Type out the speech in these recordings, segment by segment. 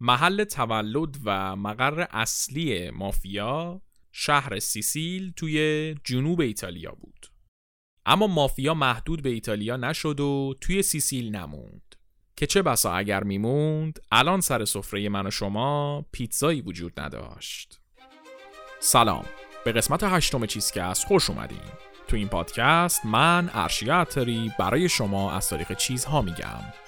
محل تولد و مقر اصلی مافیا شهر سیسیل توی جنوب ایتالیا بود. اما مافیا محدود به ایتالیا نشد و توی سیسیل نموند. که چه بسا اگر میموند الان سر سفره من و شما پیتزایی وجود نداشت. سلام. به قسمت هشتم چیزکست خوش اومدین. تو این پادکست من ارشیا برای شما از تاریخ چیزها میگم.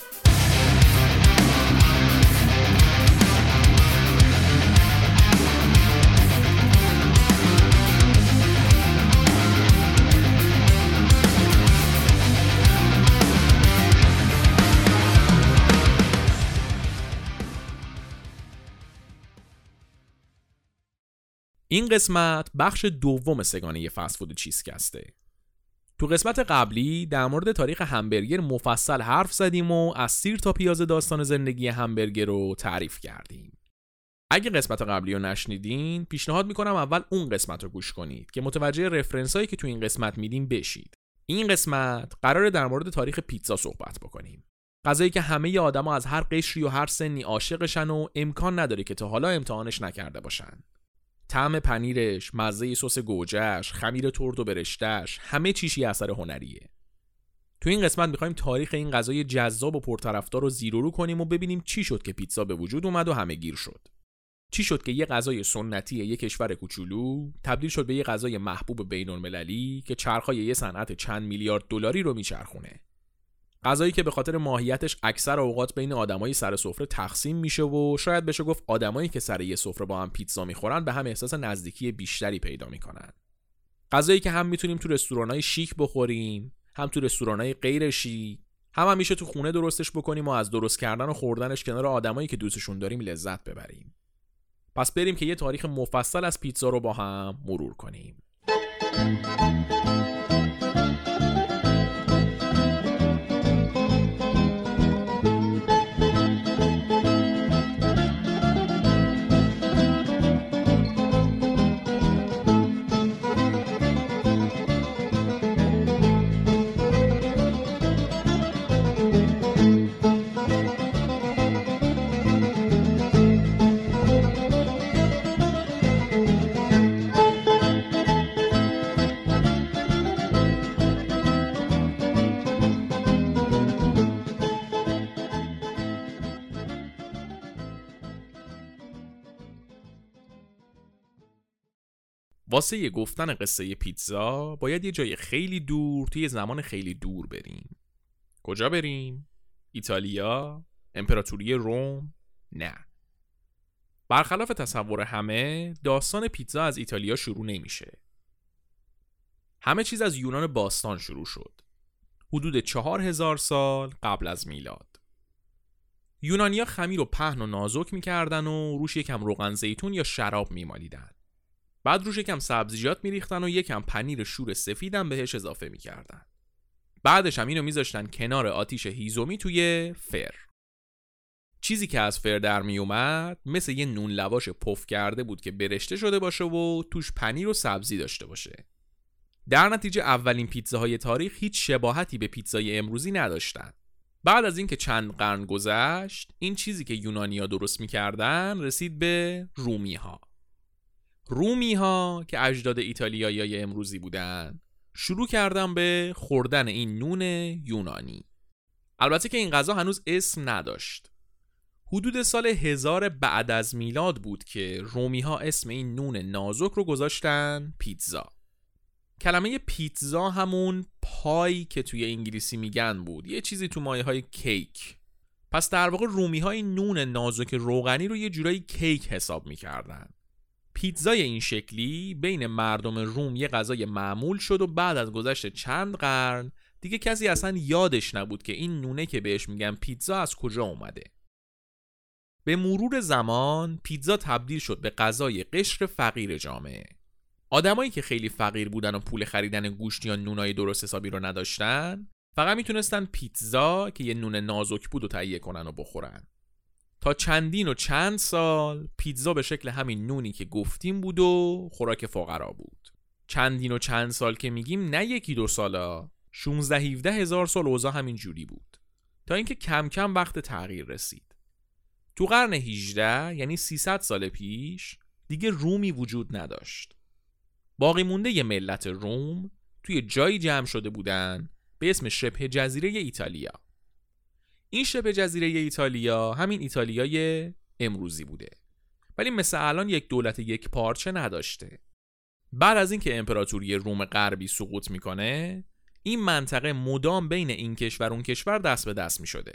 این قسمت بخش دوم سگانه فود چیزکسته. تو قسمت قبلی در مورد تاریخ همبرگر مفصل حرف زدیم و از سیر تا پیاز داستان زندگی همبرگر رو تعریف کردیم. اگه قسمت قبلی رو نشنیدین پیشنهاد می‌کنم اول اون قسمت رو گوش کنید که متوجه رفرنس هایی که تو این قسمت میدیم بشید. این قسمت قراره در مورد تاریخ پیتزا صحبت بکنیم. غذایی که همه آدما از هر قشری و هر سنی عاشقشن و امکان نداره که تا حالا امتحانش نکرده باشن. طعم پنیرش، مزه سس گوجهش، خمیر ترد و برشتش، همه چیشی اثر هنریه. تو این قسمت می‌خوایم تاریخ این غذای جذاب و پرطرفدار رو زیر رو کنیم و ببینیم چی شد که پیتزا به وجود اومد و همه گیر شد. چی شد که یه غذای سنتی یک کشور کوچولو تبدیل شد به یه غذای محبوب بین المللی که چرخای یه صنعت چند میلیارد دلاری رو میچرخونه. غذایی که به خاطر ماهیتش اکثر اوقات بین آدمایی سر سفره تقسیم میشه و شاید بشه گفت آدمایی که سر یه سفره با هم پیتزا می‌خورن به هم احساس نزدیکی بیشتری پیدا می‌کنن. غذایی که هم می‌تونیم تو رستورانای شیک بخوریم هم تو رستورانای غیر شیک هم, هم میشه تو خونه درستش بکنیم و از درست کردن و خوردنش کنار آدمایی که دوستشون داریم لذت ببریم. پس بریم که یه تاریخ مفصل از پیتزا رو با هم مرور کنیم. واسه گفتن قصه پیتزا باید یه جای خیلی دور توی زمان خیلی دور بریم کجا بریم؟ ایتالیا؟ امپراتوری روم؟ نه برخلاف تصور همه داستان پیتزا از ایتالیا شروع نمیشه همه چیز از یونان باستان شروع شد حدود چهار هزار سال قبل از میلاد یونانیا خمیر و پهن و نازک می‌کردن و روش یکم روغن زیتون یا شراب میمالیدن بعد روش یکم سبزیجات میریختن و یکم پنیر شور سفیدم بهش اضافه می‌کردن. بعدش هم اینو میذاشتن کنار آتیش هیزومی توی فر. چیزی که از فر در میومد مثل یه نون لواش پف کرده بود که برشته شده باشه و توش پنیر و سبزی داشته باشه. در نتیجه اولین پیتزاهای تاریخ هیچ شباهتی به پیتزای امروزی نداشتن. بعد از اینکه چند قرن گذشت این چیزی که یونانیا درست می‌کردن رسید به رومی ها رومی ها که اجداد ایتالیایی امروزی بودن شروع کردن به خوردن این نون یونانی. البته که این غذا هنوز اسم نداشت. حدود سال هزار بعد از میلاد بود که رومی ها اسم این نون نازک رو گذاشتن پیتزا. کلمه پیتزا همون پای که توی انگلیسی میگن بود. یه چیزی تو مایه های کیک. پس در واقع رومی های نون نازک روغنی رو یه جورایی کیک حساب می‌کردن. پیتزای این شکلی بین مردم روم یه غذای معمول شد و بعد از گذشت چند قرن دیگه کسی اصلا یادش نبود که این نونه که بهش میگن پیتزا از کجا اومده. به مرور زمان پیتزا تبدیل شد به غذای قشر فقیر جامعه. آدمایی که خیلی فقیر بودن و پول خریدن گوشت یا نونای درست حسابی رو نداشتن فقط می‌تونستن پیتزا که یه نون نازک بود و تهیه کنن و بخورن. تا چندین و چند سال پیتزا به شکل همین نونی که گفتیم بود و خوراک فقرا بود. چندین و چند سال که میگیم نه یکی دو سالا. 16 17 هزار سال اوضاع همین جوری بود. تا اینکه کم کم وقت تغییر رسید. تو قرن 18 یعنی 300 سال پیش دیگه رومی وجود نداشت. باقی مونده ی ملت روم توی جایی جمع شده بودن به اسم شبه جزیره ایتالیا. این شبه جزیره ایتالیا همین ایتالیای امروزی بوده ولی مثل الان یک دولت یک پارچه نداشته بعد از اینکه امپراتوری روم غربی سقوط می‌کنه این منطقه مدام بین این کشور اون کشور دست به دست می شده.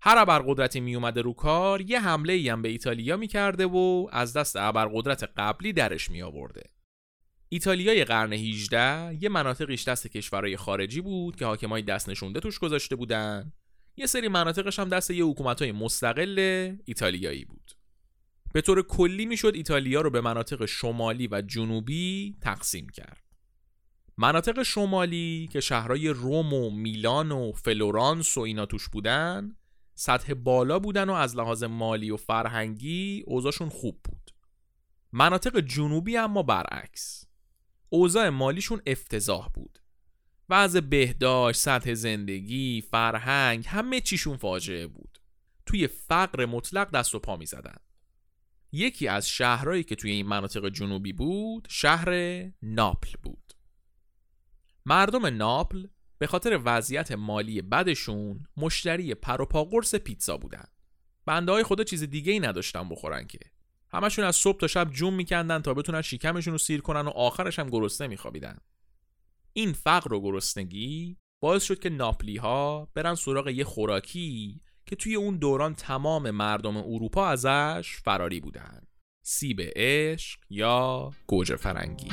هر ابرقدرتی می اومده رو کار یه حمله ای هم به ایتالیا می کرده و از دست ابرقدرت قبلی درش می آورده. ایتالیای قرن 18 یه مناطقیش دست کشورهای خارجی بود که حاکمای دست نشونده توش گذاشته بودن. یه سری مناطقش هم دست یه حکومتای مستقل ایتالیایی بود. به طور کلی می‌شد ایتالیا رو به مناطق شمالی و جنوبی تقسیم کرد. مناطق شمالی که شهرهای روم و میلان و فلورانس و اینا توش بودن سطح بالا بودن و از لحاظ مالی و فرهنگی اوضاعشون خوب بود مناطق جنوبی اما برعکس اوضاع مالیشون افتضاح بود وضع بهداشت، سطح زندگی، فرهنگ همه چیشون فاجعه بود. توی فقر مطلق دست و پا می زدن. یکی از شهرهایی که توی این مناطق جنوبی بود شهر ناپل بود. مردم ناپل به خاطر وضعیت مالی بدشون مشتری پروپا قرص پیتزا بودن. بنده های خدا چیز دیگه ای نداشتن بخورن که. همشون از صبح تا شب جون میکندن تا بتونن شکمشون رو سیر کنن و آخرش هم گرسنه میخوابیدن. این فقر و گرسنگی باعث شد که ناپلی ها برن سراغ یه خوراکی که توی اون دوران تمام مردم اروپا ازش فراری بودن. سیب عشق یا گوجه فرنگی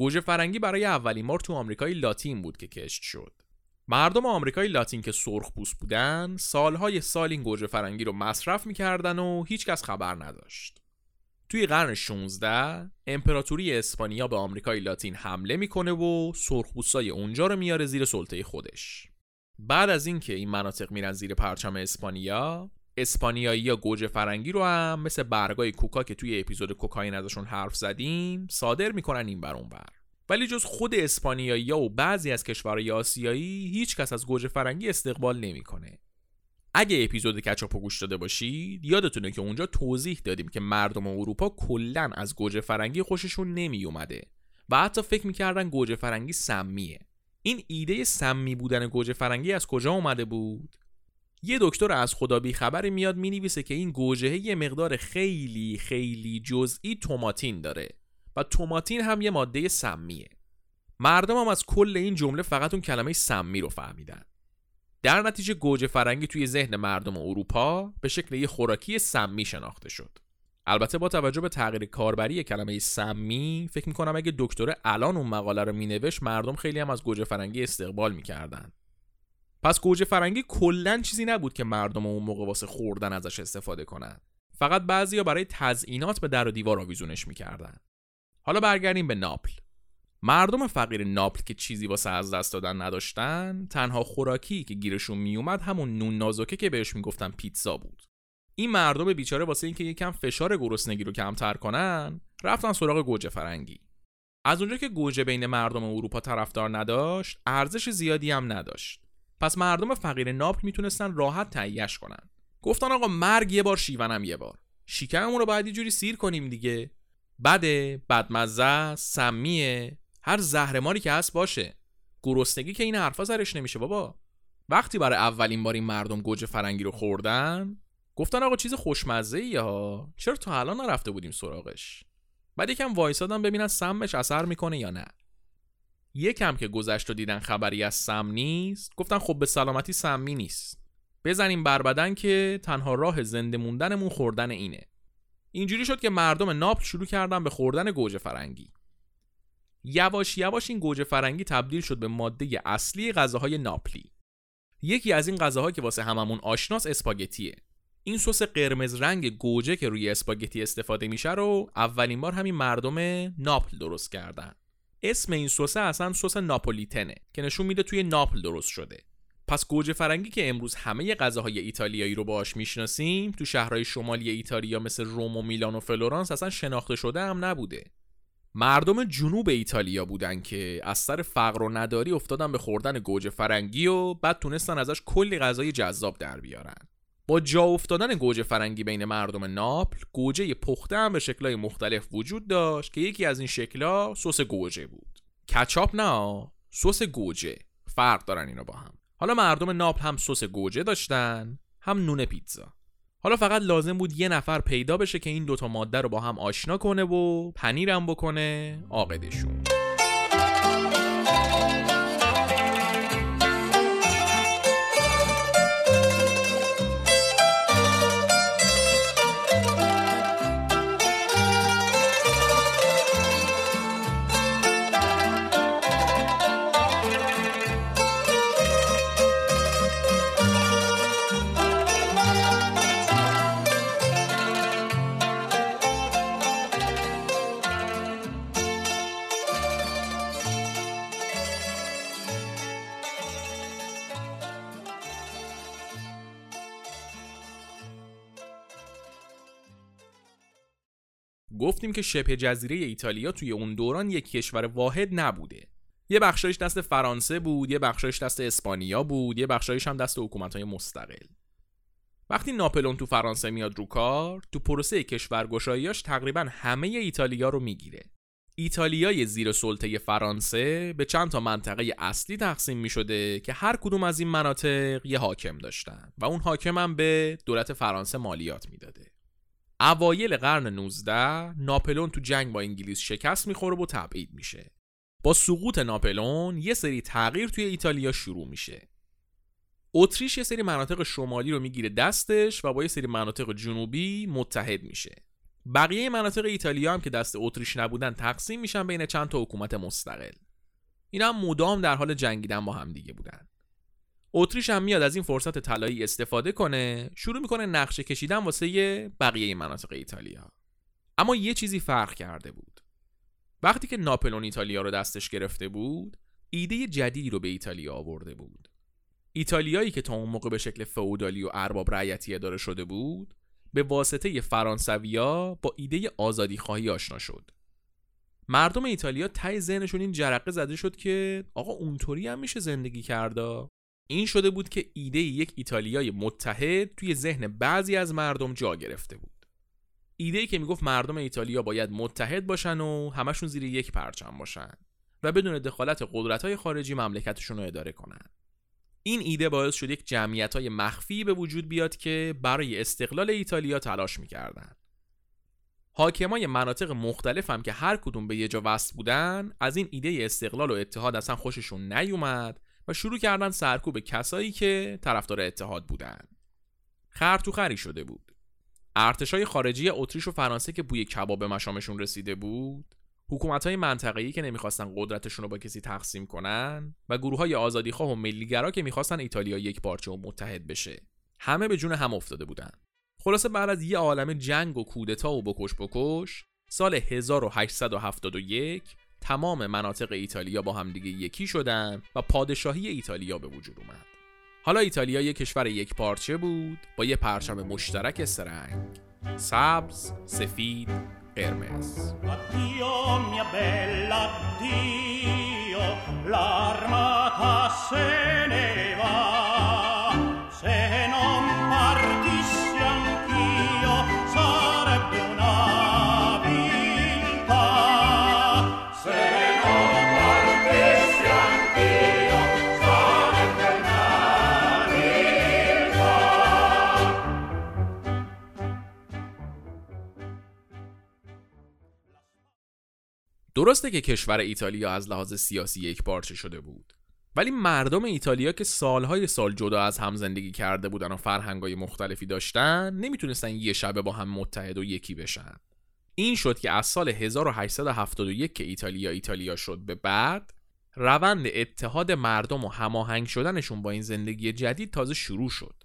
گوجه فرنگی برای اولین بار تو آمریکای لاتین بود که کشت شد. مردم آمریکای لاتین که سرخ پوست بودن سالهای سال این گوجه فرنگی رو مصرف می‌کردن و هیچکس خبر نداشت. توی قرن 16 امپراتوری اسپانیا به آمریکای لاتین حمله می‌کنه و سرخپوستای اونجا رو میاره زیر سلطه خودش. بعد از اینکه این مناطق میرن زیر پرچم اسپانیا اسپانیایی یا گوجه فرنگی رو هم مثل برگای کوکا که توی اپیزود کوکاین ازشون حرف زدیم صادر می‌کنن این بر اون بر ولی جز خود اسپانیایی و بعضی از کشورهای آسیایی هیچ کس از گوجه فرنگی استقبال نمی‌کنه. اگه اپیزود کچاپو گوش داده باشید یادتونه که اونجا توضیح دادیم که مردم اروپا کلا از گوجه فرنگی خوششون نمی اومده و حتی فکر می‌کردن گوجه فرنگی سمیه. این ایده سمی بودن گوجه فرنگی از کجا اومده بود؟ یه دکتر از خدا بی خبری میاد می‌نویسه که این گوجه یه مقدار خیلی خیلی جزئی توماتین داره. و توماتین هم یه ماده سمیه. مردم هم از کل این جمله فقط اون کلمه سمی رو فهمیدن. در نتیجه گوجه فرنگی توی ذهن مردم اروپا به شکل یه خوراکی سمی شناخته شد. البته با توجه به تغییر کاربری کلمه سمی فکر می‌کنم اگه دکتر الان اون مقاله رو مینوشت مردم خیلی هم از گوجه فرنگی استقبال می‌کردن. پس گوجه فرنگی کلا چیزی نبود که مردم اون موقع واسه خوردن ازش استفاده کنن. فقط بعضیا برای تزئینات به در و دیوار آویزونش می‌کردن. حالا برگردیم به ناپل. مردم فقیر ناپل که چیزی واسه از دست دادن نداشتن تنها خوراکی که گیرشون میومد همون نون نازکه که بهش می‌گفتن پیتزا بود. این مردم بیچاره واسه اینکه یکم فشار گرسنگی رو کمتر کنن رفتن سراغ گوجه فرنگی. از اونجا که گوجه بین مردم اروپا طرفدار نداشت ارزش زیادی هم نداشت. پس مردم فقیر ناپل می‌تونستن راحت تهیهش کنن. گفتن آقا مرگ یه بار شیونم یه بار. شکممون رو باید یه جوری سیر کنیم دیگه. بده بدمزه سمیه هر زهرماری که هست باشه. گرسنگی که این حرفا سرش نمیشه بابا. وقتی برای اولین بار این مردم گوجه فرنگی رو خوردن گفتن آقا چیز خوشمزه ای ها. چرا تا الان نرفته بودیم سراغش؟ بعد یکم وایسادن ببینن سمش اثر می‌کنه یا نه. یکم که گذشت و دیدن خبری از سم نیست گفتن خب به سلامتی سمی نیست. بزنیم بر بدن که تنها راه زنده موندنمون خوردن اینه. اینجوری شد که مردم ناپل شروع کردن به خوردن گوجه فرنگی. یواش یواش این گوجه فرنگی تبدیل شد به ماده اصلی غذاهای ناپلی. یکی از این غذاها که واسه هممون آشناس اسپاگتیه. این سس قرمز رنگ گوجه که روی اسپاگتی استفاده میشه رو اولین بار همین مردم ناپل درست کردن. اسم این سسه اصلا سس ناپولیتنه که نشون میده توی ناپل درست شده. پس گوجه فرنگی که امروز همه غذاهای ایتالیایی رو باهاش می‌شناسیم تو شهرهای شمالی ایتالیا مثل روم و میلان و فلورانس اصلا شناخته شده هم نبوده. مردم جنوب ایتالیا بودن که از سر فقر و نداری افتادن به خوردن گوجه فرنگی و بعد تونستن ازش کلی غذای جذاب در بیارن. با جا افتادن گوجه فرنگی بین مردم ناپل گوجه پخته هم به شکلهای مختلف وجود داشت که یکی از این شکلها سس گوجه بود. کچاپ نه سس گوجه. فرق دارن اینا با هم. حالا مردم ناپل هم سس گوجه داشتن هم نون پیتزا. حالا فقط لازم بود یه نفر پیدا بشه که این دوتا ماده رو با هم آشنا کنه و پنیرم بکنه عاقدشون. گفتیم که شبه جزیره ایتالیا توی اون دوران یک کشور واحد نبوده. یه بخشایش دست فرانسه بود یه بخشایش دست اسپانیا بود یه بخشایش هم دست حکومت‌های مستقل. وقتی ناپلون تو فرانسه میاد رو کار تو پروسه کشورگشاییاش تقریبا همه ایتالیا رو می‌گیره. ایتالیای زیر سلطه فرانسه به چند تا منطقه اصلی تقسیم می شده که هر کدوم از این مناطق یه حاکم داشتن و اون حاکم هم به دولت فرانسه مالیات می‌داده. اوایل قرن 19 ناپلون تو جنگ با انگلیس شکست می‌خوره و تبعید میشه. با سقوط ناپلون یه سری تغییر توی ایتالیا شروع میشه. اتریش یه سری مناطق شمالی رو می‌گیره دستش و با یه سری مناطق جنوبی متحد میشه. بقیه مناطق ایتالیا هم که دست اتریش نبودن تقسیم میشن بین چند تا حکومت مستقل. اینا هم مدام در حال جنگیدن با هم دیگه بودن. اتریش هم میاد از این فرصت طلایی استفاده کنه شروع می‌کنه نقشه کشیدن واسه بقیه مناطق ایتالیا. اما یه چیزی فرق کرده بود. وقتی که ناپلون ایتالیا رو دستش گرفته بود ایده جدیدی رو به ایتالیا آورده بود. ایتالیایی که تا اون موقع به شکل فئودالی و ارباب رعیتی اداره شده بود به واسطه فرانسویا با ایده آزادی خواهی آشنا شد. مردم ایتالیا تای ذهنشون این جرقه زده شد که آقا اونطوری هم میشه زندگی کرده این شده بود که ایده یک ایتالیای متحد توی ذهن بعضی از مردم جا گرفته بود. ایده که می‌گفت مردم ایتالیا باید متحد باشن و همشون زیر یک پرچم باشن و بدون دخالت قدرت های خارجی مملکتشون رو اداره کنن. این ایده باعث شد یک جمعیت های مخفی به وجود بیاد که برای استقلال ایتالیا تلاش می‌کردن. حاکمای مناطق مختلف هم که هر کدوم به یه جا وصل بودن از این ایده استقلال و اتحاد اصلا خوششون نیومد شروع کردن سرکوب کسایی که طرفدار اتحاد بودن. خری شده بود. ارتشای خارجی اتریش و فرانسه که بوی کباب مشامشون رسیده بود حکومت های منطقه‌ای که نمی‌خواستن قدرتشون رو با کسی تقسیم کنن و گروه های آزادیخواه و ملیگرا که می‌خواستن ایتالیا یک پارچه و متحد بشه. همه به جون هم افتاده بودن. خلاصه بعد از یه عالم جنگ و کودتا و بکش بکش سال 1871 تمام مناطق ایتالیا با همدیگه یکی شدن و پادشاهی ایتالیا به وجود اومد. حالا ایتالیا یک کشور یک پارچه بود با یه پرچم مشترک سرنگ. سبز، سفید، قرمز. درسته که کشور ایتالیا از لحاظ سیاسی یک پارچه شده بود. ولی مردم ایتالیا که سالهای سال جدا از هم زندگی کرده بودن و فرهنگای مختلفی داشتن نمی‌تونستن یه شبه با هم متحد و یکی بشن. این شد که از سال 1871 که ایتالیا ایتالیا شد به بعد روند اتحاد مردم و هماهنگ شدنشون با این زندگی جدید تازه شروع شد.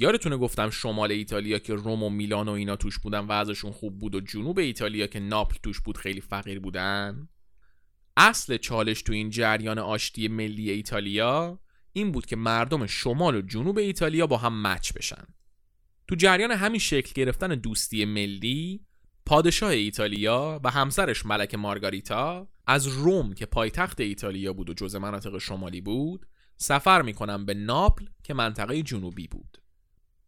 یادتونه گفتم شمال ایتالیا که روم و میلان و اینا توش بودن و ازشون خوب بود و جنوب ایتالیا که ناپل توش بود خیلی فقیر بودن؟ اصل چالش تو این جریان آشتی ملی ایتالیا این بود که مردم شمال و جنوب ایتالیا با هم مچ بشن. تو جریان همین شکل گرفتن دوستی ملی پادشاه ایتالیا و همسرش ملک مارگاریتا از روم که پایتخت ایتالیا بود و جزء مناطق شمالی بود سفر می‌کنن به ناپل که منطقه جنوبی بود.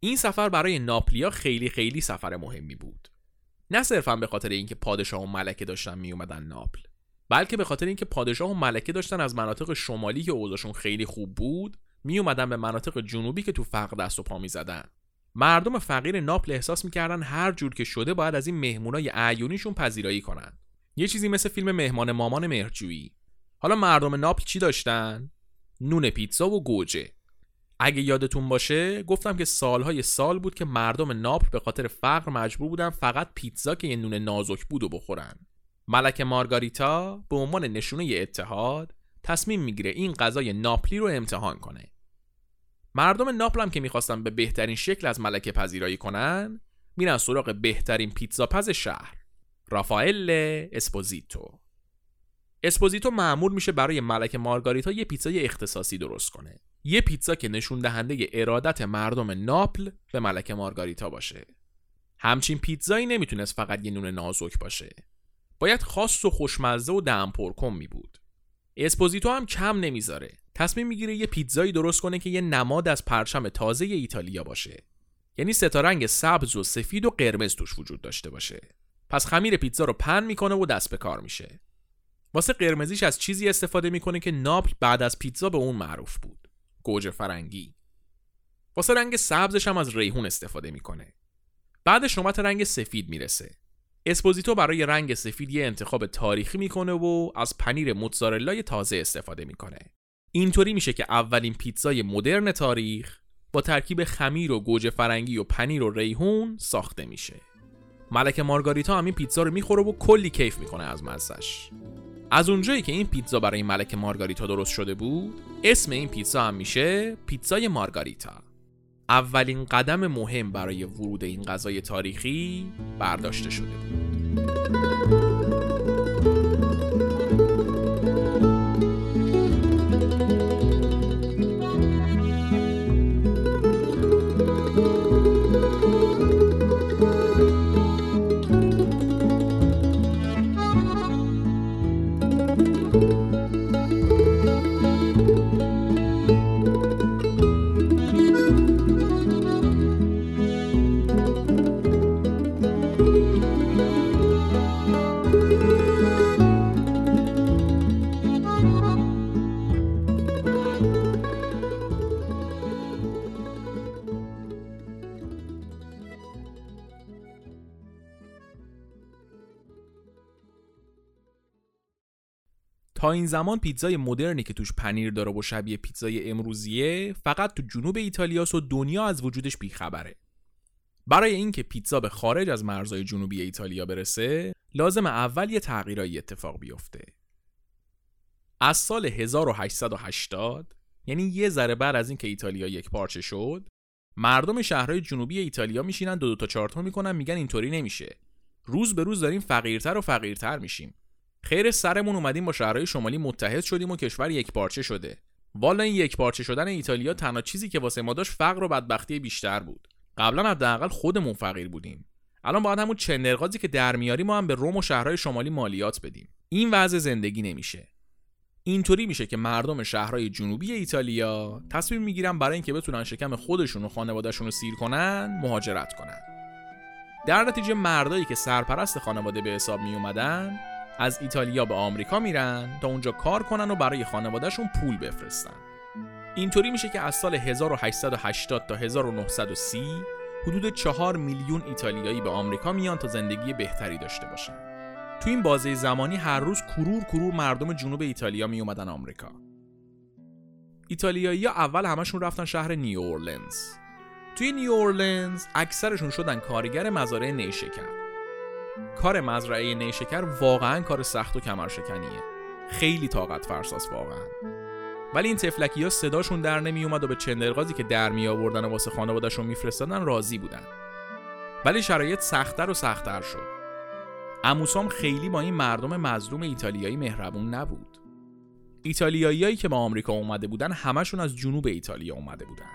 این سفر برای ناپلیا خیلی خیلی سفر مهمی بود. نه صرفا به خاطر اینکه پادشاه و ملکه داشتن میومدن ناپل بلکه به خاطر اینکه پادشاه و ملکه داشتن از مناطق شمالی که اوضاعشون خیلی خوب بود میومدن به مناطق جنوبی که تو فقر دست و پا می‌زدن. مردم فقیر ناپل احساس می‌کردن هر جور که شده باید از این مهمونای اعیونیشون پذیرایی کنن. یه چیزی مثل فیلم مهمان مامان مهرجویی. حالا مردم ناپل چی داشتن؟ نون پیتزا و گوجه. اگه یادتون باشه گفتم که سالهای سال بود که مردم ناپل به خاطر فقر مجبور بودن فقط پیتزا که یه نون نازک بود و بخورن. ملکه مارگاریتا به عنوان نشونه اتحاد تصمیم می‌گیره این غذای ناپلی رو امتحان کنه. مردم ناپل هم که می‌خواستن به بهترین شکل از ملکه پذیرایی کنن میرن سراغ بهترین پیتزا پز شهر رافائل اسپوزیتو. اسپوزیتو مامور میشه برای ملکه مارگاریتا یه پیتزای اختصاصی درست کنه. یه پیتزا که نشون دهنده ارادت مردم ناپل به ملکه مارگاریتا باشه. همچین پیتزایی نمی‌تونست فقط یه نون نازک باشه. باید خاص و خوشمزه و دهن پرکن می بود. اسپوزیتو هم کم نمی‌ذاره. تصمیم می‌گیره یه پیتزایی درست کنه که یه نماد از پرچم تازه ایتالیا باشه. یعنی سه تا رنگ سبز و سفید و قرمز توش وجود داشته باشه. پس خمیر پیتزا رو پهن می‌کنه و دست به کار میشه. واسه قرمزیش از چیزی استفاده می‌کنه که ناپل بعد از پیتزا به اون معروف بود. گوجه فرنگی. واسه رنگ سبزش هم از ریحون استفاده می‌کنه. بعدش نوبت رنگ سفید می‌رسه. اسپوزیتو برای رنگ سفید یه انتخاب تاریخی می‌کنه و از پنیر موتزارلای تازه استفاده می‌کنه. اینطوری میشه که اولین پیتزای مدرن تاریخ با ترکیب خمیر و گوجه فرنگی و پنیر و ریحون ساخته میشه. ملکه مارگاریتا هم این پیتزا رو می‌خوره و کلی کیف می‌کنه از مزه‌ش از اونجایی که این پیتزا برای ملکه مارگاریتا درست شده بود اسم این پیتزا هم میشه پیتزای مارگاریتا. اولین قدم مهم برای ورود این غذای تاریخی برداشته شده بود. این زمان پیتزای مدرنی که توش پنیر داره و شبیه پیتزای امروزیه فقط تو جنوب ایتالیاس و دنیا از وجودش بیخبره. برای اینکه پیتزا به خارج از مرزهای جنوبی ایتالیا برسه لازم اول یه تغییرایی اتفاق بیفته. از سال 1880 یعنی یه ذره بعد از اینکه ایتالیا یک پارچه شد مردم شهرهای جنوبی ایتالیا میشینن دو دو تا چارتا می‌کنن میگن اینطوری نمیشه. روز به روز داریم فقیرتر و فقیرتر میشیم. خیر سرمون اومدیم با شهرهای شمالی متحد شدیم و کشور یک پارچه شده. والا این یک پارچه شدن ایتالیا تنها چیزی که واسه ما داشت فقر و بدبختی بیشتر بود. قبلا حداقل خودمون فقیر بودیم. الان باید همون چندرغازی که در میاری ما هم به روم و شهرهای شمالی مالیات بدیم. این وضع زندگی نمیشه. اینطوری میشه که مردم شهرهای جنوبی ایتالیا تصمیم می‌گیرن برای اینکه بتونن شکم خودشون و خانوادهشون رو سیر کنن مهاجرت کنن. در نتیجه مردایی که سرپرست خانواده به حساب می اومدن از ایتالیا به آمریکا میرن تا اونجا کار کنن و برای خانوادهشون پول بفرستن. اینطوری میشه که از سال 1880 تا 1930 حدود 4 میلیون ایتالیایی به آمریکا میان تا زندگی بهتری داشته باشن. تو این بازه زمانی هر روز کرور کرور مردم جنوب ایتالیا می اومدن آمریکا. ایتالیایی اول همشون رفتن شهر نیو اورلنز. توی نیو اورلنز اکثرشون شدن کارگر مزارع نیشکر. کار مزرعه نیشکر واقعا کار سخت و کمرشکنیه. خیلی طاقت فرساس واقعا. ولی این تفلکی ها صداشون در نمی اومد و به چندرغازی که در می آوردن و واسه خانوادهشون میفرستادن راضی بودن. ولی شرایط سختتر و سختتر شد. اموسام خیلی با این مردم مظلوم ایتالیایی مهربون نبود. ایتالیاییایی که با آمریکا اومده بودن همشون از جنوب ایتالیا اومده بودن.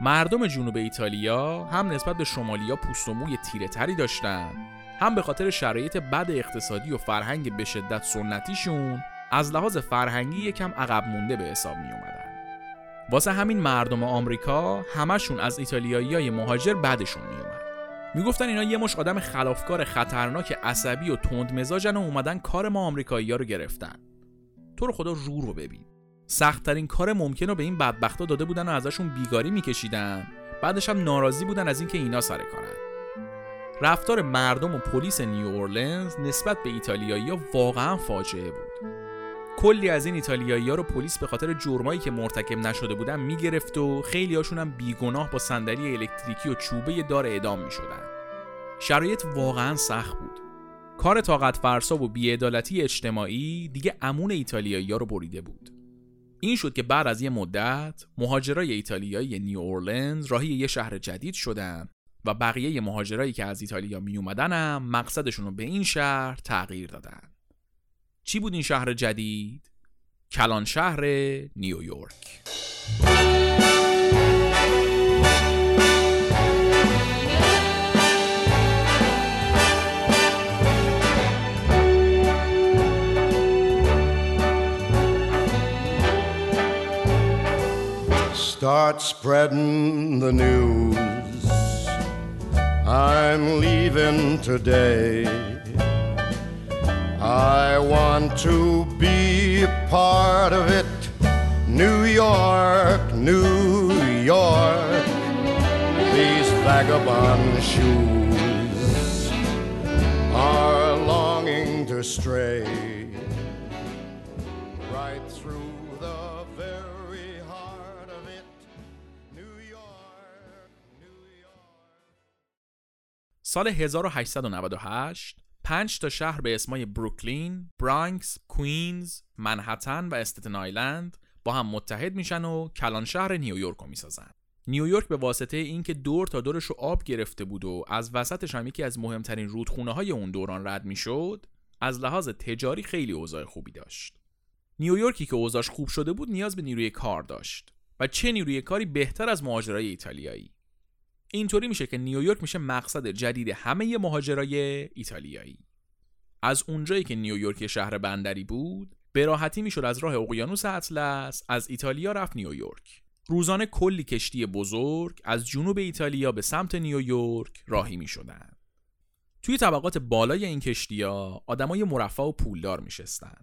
مردم جنوب ایتالیا هم نسبت به شمالیا پوست و موی تیره تری داشتن. هم به خاطر شرایط بد اقتصادی و فرهنگ به شدت سنتیشون از لحاظ فرهنگی یکم عقب مونده به حساب می اومدن. واسه همین مردم آمریکا همشون از ایتالیایی های مهاجر بعدشون می اومد. می‌گفتن اینا یه مش آدم خلافکار خطرناک عصبی و تند مزاجن و اومدن کار ما آمریکایی ها رو گرفتن. تو رو خدا رو رو ببین. سختترین کار ممکن رو به این بدبختا داده بودن و ازشون بیگاری میکشیدن بعدش هم ناراضی بودن از اینکه اینا سر کارن رفتار مردم و پلیس نیو اورلنز نسبت به ایتالیایی ها واقعا فاجعه بود. کلی از این ایتالیایی ها رو پلیس به خاطر جرمایی که مرتکب نشده بودن می‌گرفت و خیلی هاشون هم بیگناه با صندلی الکتریکی و چوبه دار اعدام می‌شدن. شرایط واقعا سخت بود. کار طاقت فرسا و بیعدالتی اجتماعی دیگه امون ایتالیایی ها رو بریده بود. این شد که بعد از یه مدت مهاجرای ایتالیایی نیو اورلنز راهی یه شهر جدید شدن و بقیه مهاجرایی که از ایتالیا می اومدن هم مقصدشون رو به این شهر تغییر دادن چی بود این شهر جدید؟ کلان شهر نیویورک Start spreading the news. I'm leaving today. I want to be a part of it. New York, New York. These vagabond shoes are longing to stray. سال 1898 پنج تا شهر به اسمای بروکلین، برانکس، کوینز، منحتن و استتن آیلند با هم متحد میشن و کلان شهر نیویورک رو می‌سازن. نیویورک به واسطه اینکه دور تا دورش رو آب گرفته بود و از وسطش هم یکی از مهمترین رودخونه های اون دوران رد می‌شد، از لحاظ تجاری خیلی اوضاع خوبی داشت. نیویورکی که اوضاعش خوب شده بود نیاز به نیروی کار داشت و چه نیروی کاری بهتر از مهاجرای ایتالیایی اینطوری میشه که نیویورک میشه مقصد جدید همه مهاجرای ایتالیایی از اونجایی که نیویورک شهر بندری بود به راحتی می‌شد از راه اقیانوس اطلس از ایتالیا رفت نیویورک روزانه کلی کشتی بزرگ از جنوب ایتالیا به سمت نیویورک راهی می شدن. توی طبقات بالای این کشتی ها آدمای مرفع و پولدار میشستن.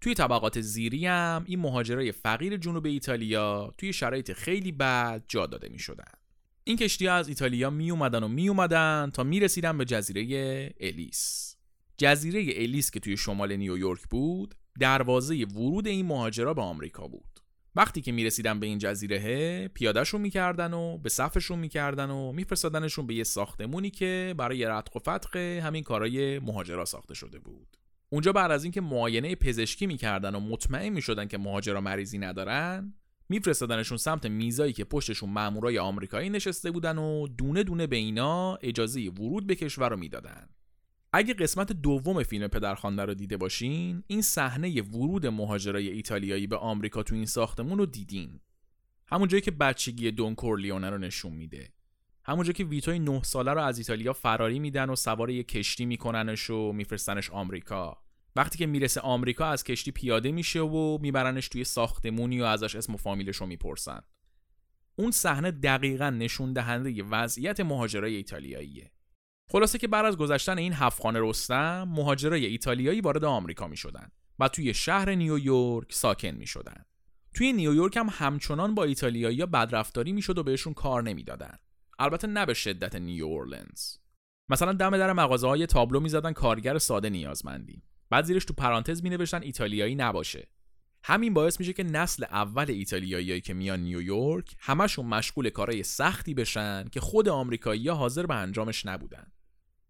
توی طبقات زیری هم این مهاجرای فقیر جنوب ایتالیا توی شرایط خیلی بد جا داده می شدن. این کشتی ها از ایتالیا می اومدن و می اومدن تا می رسیدن به جزیره الیس. جزیره الیس که توی شمال نیویورک بود دروازه ورود این مهاجرا به آمریکا بود. وقتی که می رسیدن به این جزیره پیادهشون می‌کردن و به صفشون می‌کردن و میفرستادنشون به یه ساختمونی که برای رتق و فتق همین کارای مهاجرا ساخته شده بود. اونجا بعد از اینکه معاینه پزشکی می‌کردن و مطمئن می‌شدن که مهاجرا مریضی ندارن میفرستادنشون سمت میزایی که پشتشون مامورای آمریکایی نشسته بودن و دونه دونه به اینا اجازه ورود به کشور رو می‌دادن. اگه قسمت دوم فیلم پدرخوانده رو دیده باشین این صحنه ورود مهاجرای ایتالیایی به آمریکا تو این ساختمون رو دیدین. همون جایی که بچگی دون کورلیونه رو نشون میده. همون جایی که ویتوی 9 ساله رو از ایتالیا فراری میدن و سوار یه کشتی میکننش و میفرستنش آمریکا. وقتی که می‌رسه آمریکا از کشتی پیاده میشه و میبرنش توی ساختمونی و ازش اسم و فامیلش رو می‌پرسن. اون صحنه دقیقا نشون دهنده وضعیت مهاجرای ایتالیاییه. خلاصه که بعد از گذشتن این هفخانه رستم مهاجرای ایتالیایی وارد آمریکا می‌شدن و توی شهر نیویورک ساکن می‌شدن. توی نیویورک هم همچنان با ایتالیایی بدرفتاری می‌شد و بهشون کار نمی‌دادن. البته نه به شدت نیو مثلا دم در مغازه های تابلو می‌زدن کارگر ساده نیازمندی. بعد زیرش تو پرانتز می نوشتن ایتالیایی نباشه. همین باعث میشه که نسل اول ایتالیاییایی که میان نیویورک همشون مشغول کارهای سختی بشن که خود آمریکایی حاضر به انجامش نبودن.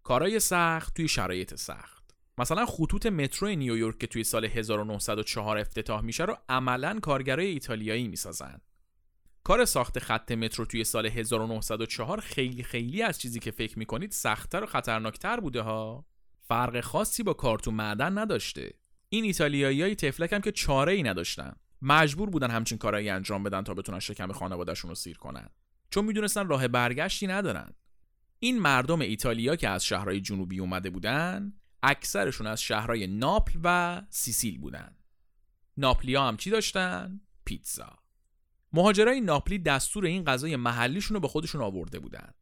کارهای سخت توی شرایط سخت. مثلا خطوط مترو نیویورک که توی سال 1904 افتتاح میشه رو عملا کارگرای ایتالیایی می‌سازن. کار ساخت خط مترو توی سال 1904 خیلی خیلی از چیزی که فکر می‌کنید سختتر و خطرناکتر بوده ها؟ فرق خاصی با کارتون معدن نداشته. این ایتالیایی های تفلک هم که چاره ای نداشتن. مجبور بودن همچین کارایی انجام بدن تا بتونن شکم خانوادهشون رو سیر کنن. چون می‌دونستن راه برگشتی ندارن. این مردم ایتالیا که از شهرهای جنوبی اومده بودن اکثرشون از شهرهای ناپل و سیسیل بودن. ناپلیا هم چی داشتن؟ پیتزا. مهاجرای ناپلی دستور این غذای محلیشون رو به خودشون آورده بودن.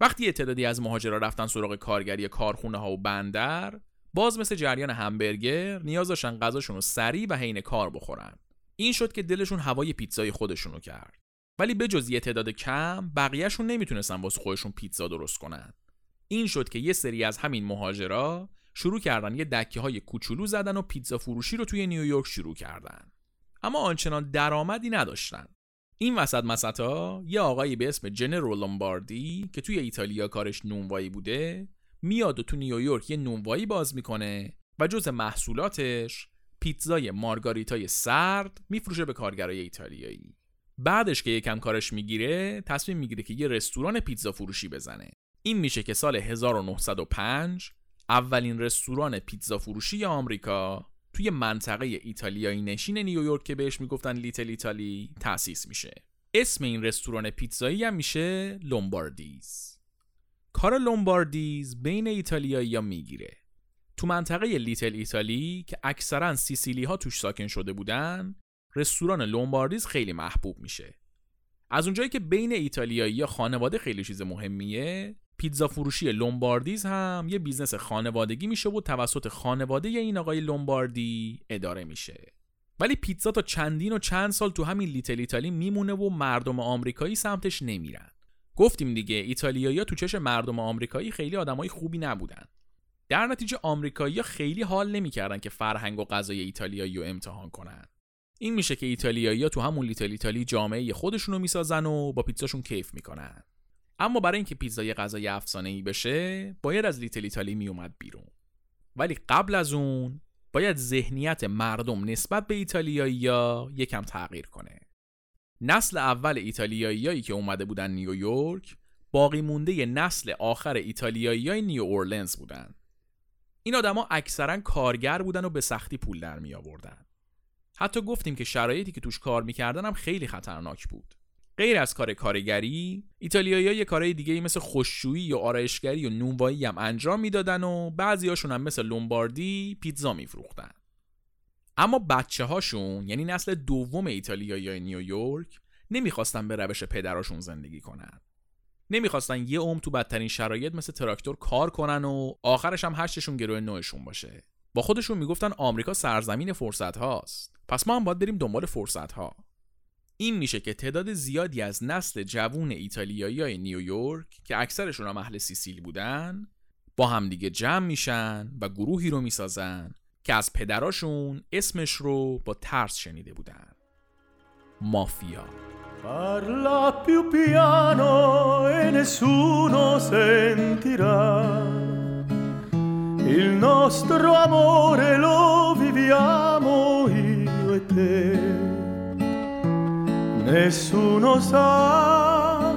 وقتی تعدادی از مهاجرا رفتن سراغ کارگری کارخونه ها و بندر باز مثل جریان همبرگر نیاز داشتن غذاشون رو سریع و حین کار بخورن. این شد که دلشون هوای پیتزای خودشون رو کرد. ولی به جز یه تعداد کم بقیهشون نمی‌تونستن واسه خودشون پیتزا درست کنن. این شد که یه سری از همین مهاجرا شروع کردن یه دکه های کوچولو زدن و پیتزا فروشی رو توی نیویورک شروع کردن. اما آنچنان درآمدی نداشتن. این وسط مسطا یه آقایی به اسم جنرال لومباردی که توی ایتالیا کارش نونوایی بوده میاد و تو نیویورک یه نونوایی باز می‌کنه و جز محصولاتش پیتزای مارگاریتای سرد میفروشه به کارگرای ایتالیایی. بعدش که یکم کارش می‌گیره تصمیم می‌گیره که یه رستوران پیتزا فروشی بزنه. این میشه که سال 1905 اولین رستوران پیتزا فروشی آمریکا. توی منطقه ایتالیایی نشین نیویورک که بهش می‌گفتن Little Italy تأسیس میشه. اسم این رستوران پیتزایی هم میشه Lombardi's کار Lombardi's بین ایتالیایی ها می‌گیره. تو منطقه Little Italy که اکثرا سیسیلی ها توش ساکن شده بودن رستوران Lombardi's خیلی محبوب میشه. از اونجایی که بین ایتالیایی خانواده خیلی چیز مهمیه پیتزا فروشی Lombardi's هم یه business خانوادگی میشه و توسط خانواده این آقای لومباردی اداره میشه. ولی پیتزا تا چندین و چند سال تو همین Little Italy میمونه و مردم آمریکایی سمتش نمیرن. گفتیم دیگه ایتالیایی تو چش مردم آمریکایی خیلی آدمای خوبی نبودن. در نتیجه آمریکایی‌ها خیلی حال نمی‌کردن که فرهنگ و غذای ایتالیایی رو امتحان کنن. این میشه که ایتالیایی‌ها تو همون Little Italy جامعه خودشونو می‌سازن و با پیتزاشون کیف می‌کنن. اما برای اینکه پیتزا یه غذای افسانه ای بشه باید از Little Italy میومد بیرون. ولی قبل از اون باید ذهنیت مردم نسبت به ایتالیایی ها یکم تغییر کنه. نسل اول ایتالیاییایی که اومده بودن نیویورک باقی مونده نسل آخر ایتالیایی های نیو اورلنز بودن. این آدما اکثرا کارگر بودن و به سختی پول در می آوردن حتی گفتیم که شرایطی که توش کار می‌کردن هم خیلی خطرناک بود. غیر از کار کارگری ایتالیایی ها یه کارهای دیگه مثل خوششویی و آرایشگری و نونوایی هم انجام می‌دادن و بعضی هاشون هم مثل لومباردی پیتزا میفروختن. اما بچه هاشون یعنی نسل دوم ایتالیایی نیویورک نمی‌خواستن به روش پدراشون زندگی کنن. نمی‌خواستن یه عمر تو بدترین شرایط مثل تراکتور کار کنن و آخرش هم هشتشون گروه نوعشون باشه. با خودشون می‌گفتن آمریکا سرزمین فرصت هاست پس ما هم باید بریم دنبال فرصت ها این میشه که تعداد زیادی از نسل جوون ایتالیایی های نیویورک که اکثرشون هم اهل سیسیل بودن با همدیگه جمع میشن و گروهی رو می‌سازن که از پدراشون اسمش رو با ترس شنیده بودن مافیا Parla più piano e nessuno sentirà. Il nostro amore lo viviamo io e te. Nessuno sa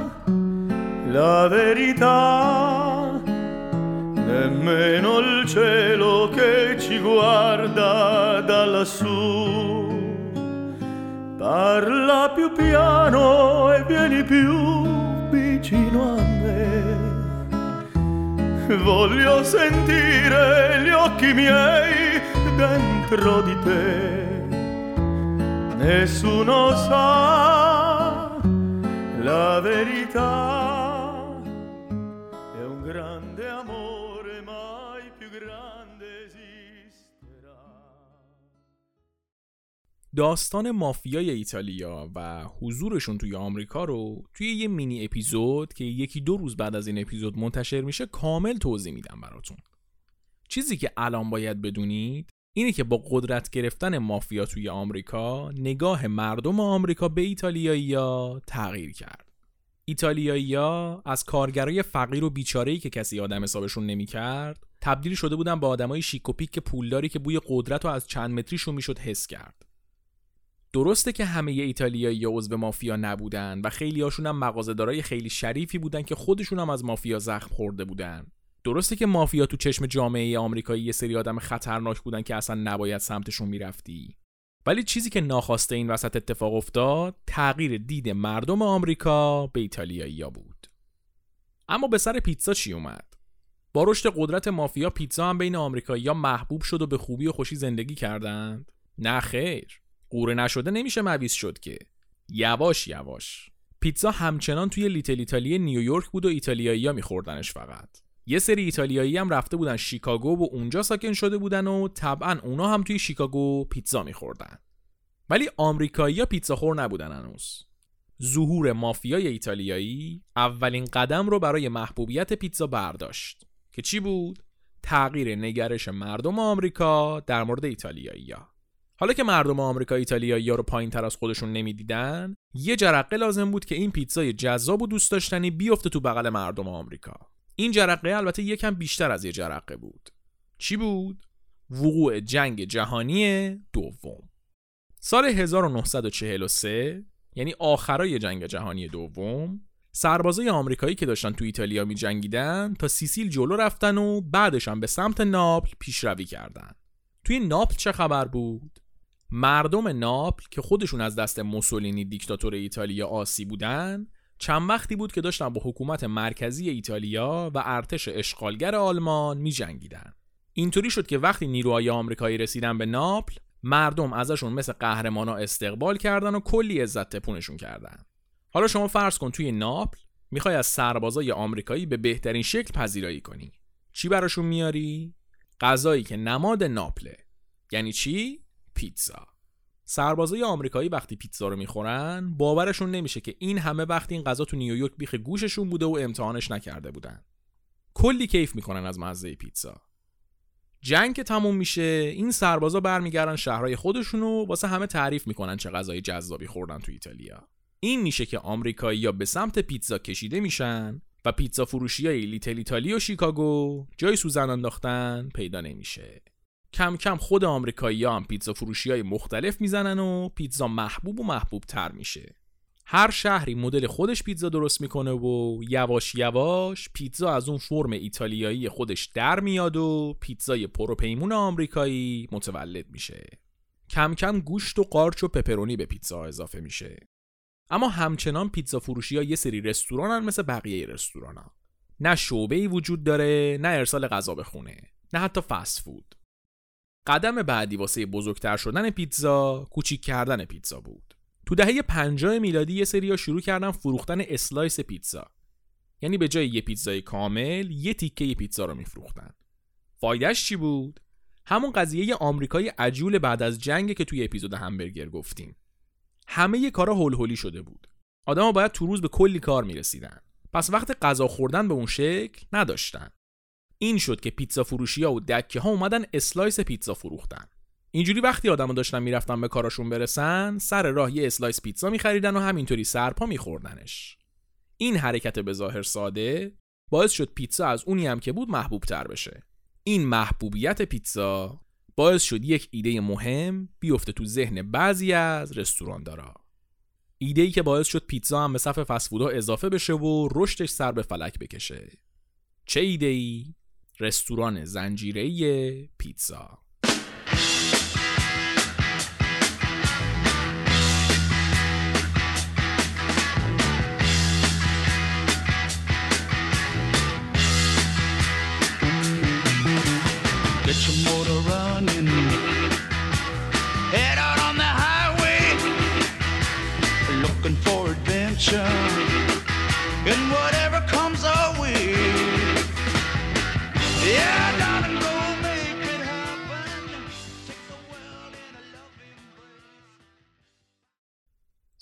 la verità, nemmeno il cielo che ci guarda da lassù. Parla più piano e vieni più vicino a me. Voglio sentire gli occhi miei dentro di te. Nessuno sa la verità. È un grande amore, mai più grande esisterà. داستان مافیای ایتالیا و حضورشون توی آمریکا رو توی یه مینی اپیزود که یکی دو روز بعد از این اپیزود منتشر میشه کامل توضیح میدم براتون چیزی که الان باید بدونید اینه که با قدرت گرفتن مافیا توی آمریکا نگاه مردم آمریکا به ایتالیایی تغییر کرد. ایتالیایی از کارگرای فقیر و بیچاره‌ای که کسی آدم حسابشون نمی‌کرد تبدیل شده بودن به آدمای شیک و پیک پولداری که بوی قدرت رو از چند متریشون می‌شد حس کرد. درسته که همه ایتالیایی عضو مافیا نبودن و خیلی هاشون هم مغازه‌دارای خیلی شریفی بودن که خودشون هم از مافیا زخم خورده بودن. درسته که مافیا تو چشم جامعه آمریکایی یه سری آدم خطرناک بودن که اصلا نباید سمتشون می‌رفتی. ولی چیزی که ناخواسته این وسط اتفاق افتاد تغییر دید مردم آمریکا به ایتالیایی بود. اما به سر پیتزا چی اومد؟ با رشد قدرت مافیا پیتزا هم بین آمریکایی‌ها محبوب شد و به خوبی و خوشی زندگی کردند؟ نه خیر. قوره نشده نمیشه مویز شد که. یواش یواش. پیتزا همچنان توی لیتل ایتالی نیویورک بود و ایتالیایی‌ها میخوردنش فقط. یه سری ایتالیایی هم رفته بودن شیکاگو و اونجا ساکن شده بودن و طبعا اونا هم توی شیکاگو پیتزا میخوردن. ولی آمریکایی‌ها پیتزا خور نبودن هنوز. ظهور مافیای ایتالیایی اولین قدم رو برای محبوبیت پیتزا برداشت که چی بود؟ تغییر نگرش مردم آمریکا در مورد ایتالیایی‌ها حالا که مردم آمریکا ایتالیایی ها رو پایین تر از خودشون نمی‌دیدن یه جرقه لازم بود که این پیتزای جذاب و دوست داشتنی بیفته تو بغل مردم آمریکا. این جرقه البته یکم بیشتر از یه جرقه بود. چی بود؟ وقوع جنگ جهانی دوم. سال 1943 یعنی آخرای جنگ جهانی دوم سربازای آمریکایی که داشتن تو ایتالیا می جنگیدن تا سیسیل جلو رفتن و بعدش هم به سمت ناپل پیشروی کردن. توی ناپل چه خبر بود؟ مردم ناپل که خودشون از دست موسولینی دیکتاتور ایتالیا آسی بودن چند وقتی بود که داشتن با حکومت مرکزی ایتالیا و ارتش اشغالگر آلمان می جنگیدن. اینطوری شد که وقتی نیروهای آمریکایی رسیدن به ناپل مردم ازشون مثل قهرمانا استقبال کردن و کلی عزت تپونشون کردن. حالا شما فرض کن توی ناپل می‌خوای از سربازای آمریکایی به بهترین شکل پذیرایی کنی. چی براشون میاری؟ غذایی که نماد ناپله. یعنی چی؟ پیتزا. سربازای آمریکایی وقتی پیتزا رو می‌خورن باورشون نمیشه که این همه وقتی این غذا تو نیویورک بیخ گوششون بوده و امتحانش نکرده بودن. کلی کیف می‌کنن از مزه پیتزا. جنگ که تموم میشه این سربازا برمیگردن شهرهای خودشون و واسه همه تعریف می‌کنن چه غذای جذابی خوردن تو ایتالیا. این میشه که آمریکایی به سمت پیتزا کشیده میشن و پیتزا فروشی های لیتل ایتالی و شیکاگو جای سوزن انداختن پیدا نمیشه. کم کم خود آمریکایی هم پیتزا فروشی های مختلف می‌زنن و پیتزا محبوب و محبوب تر میشه. هر شهری مدل خودش پیتزا درست می‌کنه و یواش یواش پیتزا از اون فرم ایتالیایی خودش در میاد و پیتزای پروپیمون آمریکایی متولد میشه. کم کم گوشت و قارچ و پپرونی به پیتزا اضافه میشه. اما همچنان پیتزا فروشی ها یه سری رستورانن مثل بقیه رستوران ها. نه شعبه ای وجود داره نه ارسال غذا به خونه نه حتی فست فود. قدم بعدی واسه بزرگتر شدن پیتزا کوچیک کردن پیتزا بود. تو دهه 50 میلادی یه سریا شروع کردن فروختن slice پیتزا. یعنی به جای یه پیتزای کامل یه تیکه پیتزا رو میفروختن. فایده‌ش چی بود؟ همون قضیه آمریکای عجول بعد از جنگ که توی اپیزود همبرگر گفتیم. همه یه کارا هول هولی شده بود. آدما باید تو روز به کلی کار می‌رسیدن. پس وقت غذا خوردن به اون شکل نداشتن. این شد که پیتزا فروشی ها و دکه ها اومدن slice پیتزا فروختن. اینجوری وقتی آدم داشتن می‌رفتن به کاراشون برسن سر راه یه slice پیتزا میخریدن و همینطوری سرپا میخوردنش. این حرکت به ظاهر ساده باعث شد پیتزا از اونی هم که بود محبوب تر بشه. این محبوبیت پیتزا باعث شد یک ایده مهم بیفته تو ذهن بعضی از رستوران دارا ایده ای که باعث شد پیتزا هم به صف فسفودا اضافه بشه و رشدش سر به فلک بکشه. چه ایده ای؟ رستوران زنجیره پیتزا Get your motor running. Head out on the highway. Looking for adventure.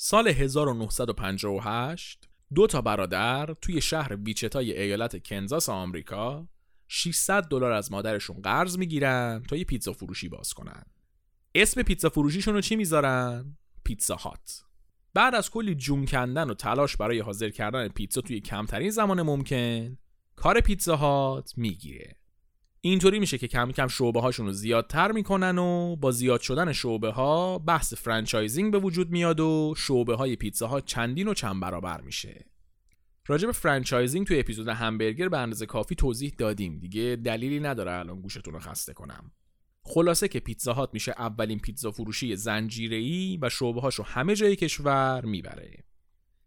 سال 1958 دو تا برادر توی شهر بیچتای ایالت کنزاس آمریکا 600 دلار از مادرشون قرض می‌گیرن تا یه پیتزا فروشی باز کنن. اسم پیتزا فروشیشون رو چی می‌ذارن؟ Pizza Hut. بعد از کلی جون کندن و تلاش برای حاضر کردن پیتزا توی کمترین زمان ممکن کار Pizza Hut می‌گیره. اینطوری میشه که کم کم شعبه هاشون رو زیادتر می‌کنن و با زیاد شدن شعبه ها بحث franchising به وجود میاد و شعبه های پیتزا ها چندین و چند برابر میشه. راجع به franchising توی اپیزود همبرگر به اندازه کافی توضیح دادیم دیگه دلیلی نداره الان گوشتون رو خسته کنم. خلاصه که Pizza Hut میشه اولین پیتزا فروشی زنجیره‌ای و شعبه هاشو همه جای کشور می‌بره.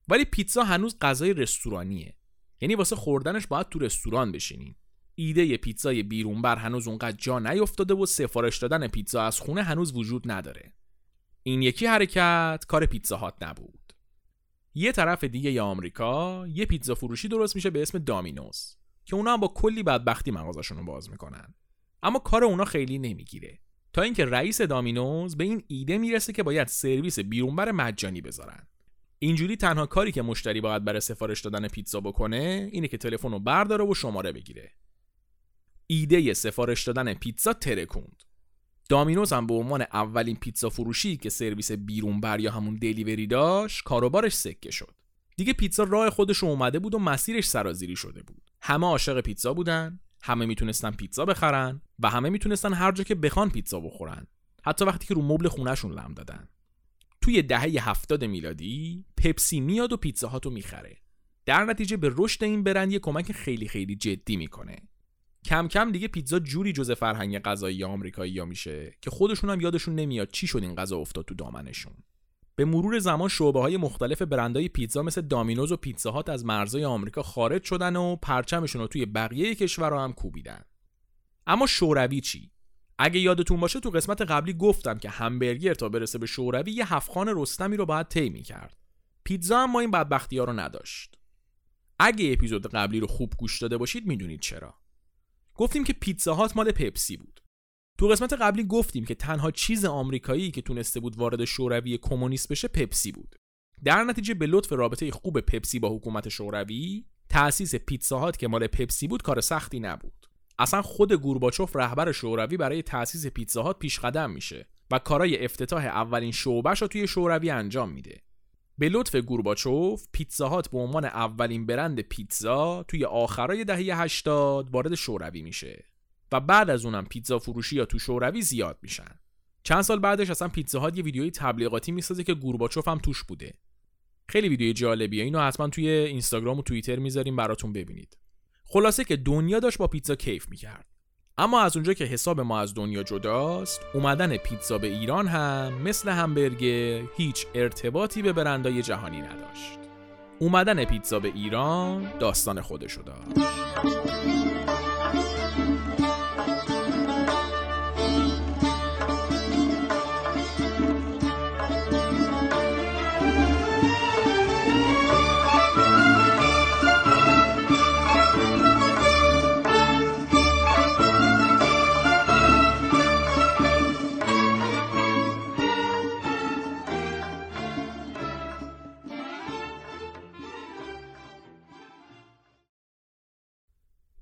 ولی پیتزا هنوز غذای رستورانیه. یعنی واسه خوردنش باید تو رستوران بشینین. ایده پیتزای بیرون بر هنوز اونقدر جا نیفتاده و سفارش دادن پیتزا از خونه هنوز وجود نداره. این یکی حرکت کار Pizza Hut نبود. یه طرف دیگه ی آمریکا یه پیتزا فروشی درست میشه به اسم دامینوز که اونا هم با کلی بدبختی مغازشون رو باز می‌کنن. اما کار اونا خیلی نمی‌گیره. تا اینکه رئیس دامینوز به این ایده می‌رسه که باید سرویس بیرونبر مجانی بذارن. اینجوری تنها کاری که مشتری باید برای سفارش دادن پیتزا بکنه اینه که تلفن رو برداره و شماره بگیره. ایده سفارش دادن پیتزا ترکوند. دامینوز هم به عنوان اولین پیتزا فروشی که سرویس بیرون بر یا همون دلیوری داشت کاروبارش سکه شد. دیگه پیتزا راه خودش اومده بود و مسیرش سرازیری شده بود. همه عاشق پیتزا بودن، همه می‌تونستن پیتزا بخرن و همه می‌تونستن هر جا که بخوان پیتزا بخورن. حتی وقتی که رو مبل خونهشون لم دادن. توی دهه هفتاد میلادی پپسی میاد و پیتزاهاتو می‌خره. در نتیجه به رشد این برند یه کمک خیلی خیلی جدی می‌کنه. کم کم دیگه پیتزا جوری جز فرهنگ غذایی آمریکایی یا میشه که خودشون هم یادشون نمیاد چی شد این غذا افتاد تو دامنشون. به مرور زمان شعبه های مختلف برندهای پیتزا مثل دامینوز و پیتزاهات از مرزهای آمریکا خارج شدن و پرچمشون رو توی بقیه کشورها هم کوبیدن. اما شوروی چی؟ اگه یادتون باشه تو قسمت قبلی گفتم که همبرگر تا برسه به شوروی یه هفخان رستمی رو باید طی می‌کرد. پیتزا هم ما این بدبختی ها رو نداشت. اگه اپیزود قبلی رو خوب گوش داده باشید می‌دونید چرا. گفتیم که پیتزا هات مال پپسی بود. تو قسمت قبلی گفتیم که تنها چیز آمریکایی که تونسته بود وارد شوروی کمونیست بشه پپسی بود. در نتیجه به لطف رابطه خوب پپسی با حکومت شوروی تأسیس پیتزا هات که مال پپسی بود کار سختی نبود. اصلا خود گورباچوف رهبر شوروی برای تأسیس پیتزا هات پیش قدم میشه و کارای افتتاح اولین شعبش رو توی شوروی انجام میده. به لطف گورباچوف پیتزا هات به عنوان اولین برند پیتزا توی آخرای دهه 80 وارد شوروی میشه و بعد از اونم پیتزا فروشی یا تو شوروی زیاد میشن. چند سال بعدش اصلا پیتزا هات یه ویدیوی تبلیغاتی می‌سازه که گورباچوف هم توش بوده. خیلی ویدیوی جالبیه. اینو حتما توی اینستاگرام و توییتر می‌ذاریم براتون ببینید. خلاصه که دنیا داشت با پیتزا کیف می‌کرد. اما از اونجا که حساب ما از دنیا جداست اومدن پیتزا به ایران هم مثل همبرگر هیچ ارتباطی به برندهای جهانی نداشت. اومدن پیتزا به ایران داستان خودشو داشت.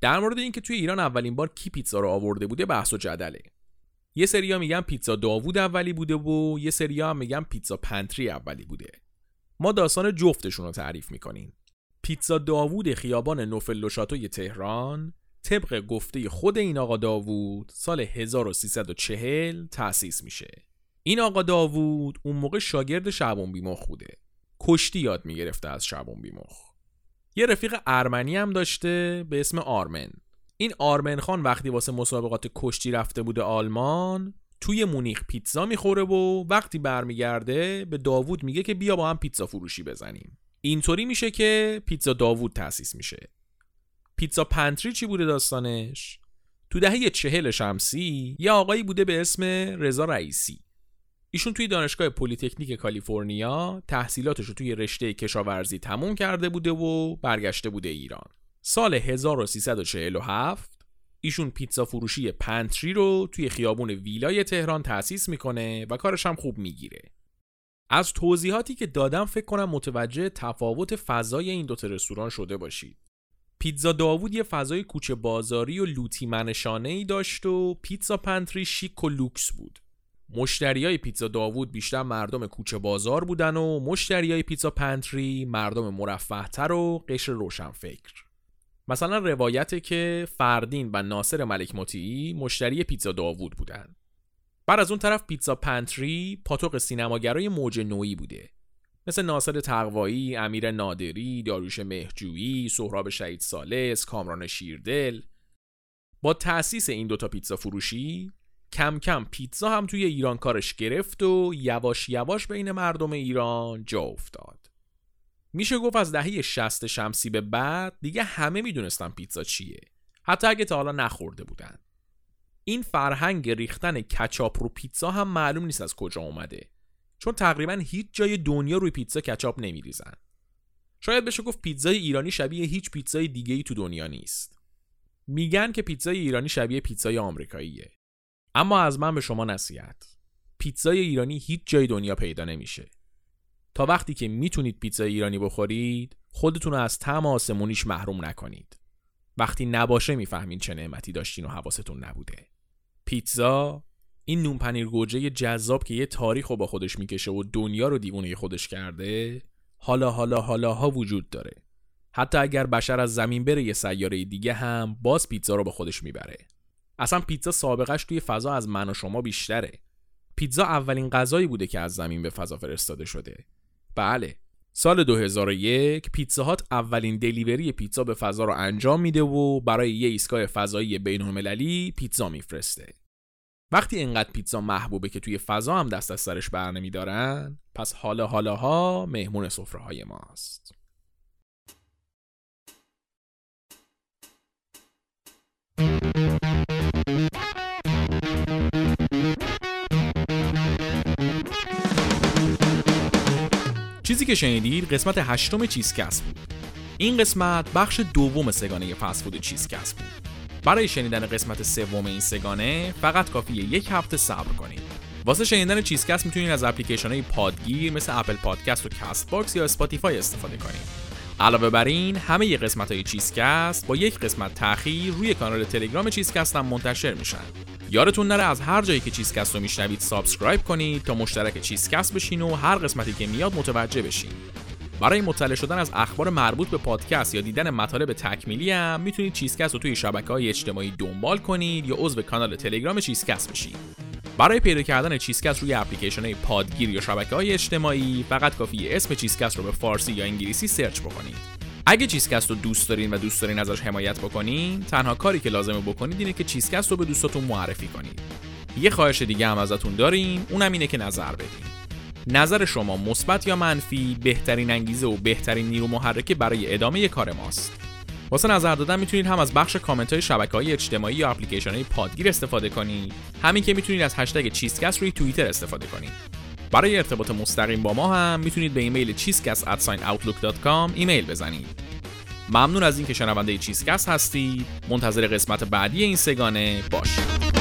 در مورد اینکه توی ایران اولین بار کی پیتزا رو آورده بوده بحث و جدله. یه سریا میگن پیتزا داوود اولی بوده و یه سریا هم میگن پیتزا پنتری اولی بوده. ما داستان جفتشون رو تعریف می‌کنیم. پیتزا داوود خیابان نوفل تهران طبق گفته خود این آقا داوود سال 1340 تأسیس میشه. این آقا داوود اون موقع شاگرد شعبان بیمخ بوده. کشتی یاد می‌گرفته از شعبان بیمخ. یه رفیق ارمنی هم داشته به اسم آرمن. این آرمن خان وقتی واسه مسابقات کشتی رفته بوده آلمان توی مونیخ پیتزا می‌خوره و وقتی برمیگرده به داوود میگه که بیا با هم پیتزا فروشی بزنیم. اینطوری میشه که پیتزا داوود تأسیس میشه. پیتزا Pantry چی بوده داستانش؟ تو دهه چهل شمسی یه آقایی بوده به اسم رضا رئیسی. ایشون توی دانشگاه پلی‌تکنیک کالیفرنیا تحصیلاتش رو توی رشته کشاورزی تموم کرده بوده و برگشته بوده ایران. سال 1347 ایشون پیتزا فروشی Pantry رو توی خیابون ویلای تهران تأسیس می‌کنه و کارش هم خوب می‌گیره. از توضیحاتی که دادم فکر کنم متوجه تفاوت فضای این دوتا رستوران شده باشید پیتزا داوود یه فضای کوچه بازاری و لوتی منشانه ای داشت و پیتزا Pantry شیک و لوکس بود های پیتزا داوود بیشتر مردم کوچه بازار بودن و های پیتزا Pantry مردم مرفهتر و قشر روشنفکر. مثلا روایته که فردین و ناصر ملک مطیعی مشتری پیتزا داوود بودن. بعد از اون طرف پیتزا پنتری پاتوق سینماگرای موج نوعی بوده. مثل ناصر تقوایی، امیر نادری، داروش مهجویی، سهراب شهید سالس، کامران شیردل. با تأسیس این دوتا پیتزا فروشی کم کم پیتزا هم توی ایران کارش گرفت و یواش یواش بین مردم ایران جا افتاد. میشه گفت از دهه 60 شمسی به بعد دیگه همه می‌دونستن پیتزا چیه. حتی اگه تا حالا نخورده بودن. این فرهنگ ریختن کچاپ رو پیتزا هم معلوم نیست از کجا اومده. چون تقریبا هیچ جای دنیا روی پیتزا کچاپ نمیریزن. شاید بشه گفت پیتزای ایرانی شبیه هیچ پیتزای دیگه ای تو دنیا نیست. میگن که پیتزای ایرانی شبیه پیتزای آمریکاییه. اما از من به شما نصیحت. پیتزای ایرانی هیچ جای دنیا پیدا نمیشه. تا وقتی که می‌تونید پیتزای ایرانی بخورید خودتون رو از طعم آسمونیش محروم نکنید. وقتی نباشه می‌فهمین چه نعمتی داشتین و حواستون نبوده. پیتزا این نون پنیر گوجه جذاب که یه تاریخ رو با خودش می‌کشه و دنیا رو دیوونه خودش کرده حالا حالا حالا ها وجود داره. حتی اگر بشر از زمین بره یه سیاره دیگه هم باز پیتزا رو با خودش می‌بره. اصلا پیتزا سابقش توی فضا از من و شما بیشتره. پیتزا اولین غذایی بوده که از زمین به فضا فرستاده شده. بله. سال 2001 پیتزا هات اولین دلیوری پیتزا به فضا رو انجام میده و برای یه ایستگاه فضایی بین‌المللی پیتزا میفرسته. وقتی اینقدر پیتزا محبوبه که توی فضا هم دست از سرش بر نمیدارن پس حالا حالاها مهمون سفره های ماست. که شنیدید قسمت هشتم چیزکست بود. این قسمت بخش دوم سه‌گانه فست‌فود چیزکست بود. برای شنیدن قسمت سوم این سه‌گانه فقط کافیه یک هفته صبر کنید. واسه شنیدن چیزکست می‌تونید از اپلیکیشن های پادگیر مثل Apple Podcast و Castbox یا Spotify استفاده کنید. علاوه بر این همه ی قسمت های چیزکست با یک قسمت تاخیر روی کانال تلگرام چیزکست هم منتشر میشن. یادتون نره از هر جایی که چیزکست رو میشنوید subscribe کنید تا مشترک چیزکست بشین و هر قسمتی که میاد متوجه بشین. برای مطلع شدن از اخبار مربوط به پادکست یا دیدن مطالب تکمیلی هم می‌تونید چیزکست رو توی شبکه های اجتماعی دنبال کنید یا عضو کانال تلگرام چیزکست بشید برای پیدا کردن چیزکست روی اپلیکیشن های پادگیر یا شبکه های اجتماعی فقط کافیه اسم چیزکست رو به فارسی یا انگلیسی search بکنید. اگه چیزکست رو دوست دارین و دوست دارین ازش حمایت بکنین تنها کاری که لازمه بکنید اینه که چیزکست رو به دوستاتون معرفی کنید. یه خواهش دیگه هم ازتون داریم اونم اینه که نظر بدین. نظر شما مثبت یا منفی بهترین انگیزه و بهترین نیرو محرکه برای ادامه کار ماست. واسه نظر دادن می‌تونید هم از بخش کامنت های شبکه های اجتماعی یا اپلیکیشن های پادگیر استفاده کنید. همین که می‌تونید از هشتگ چیزکست روی توییتر استفاده کنید. برای ارتباط مستقیم با ما هم می‌تونید به ایمیل cheesecast@outlook.com ایمیل بزنید. ممنون از اینکه شنونده چیزکست هستید. منتظر قسمت بعدی این سگانه باشید.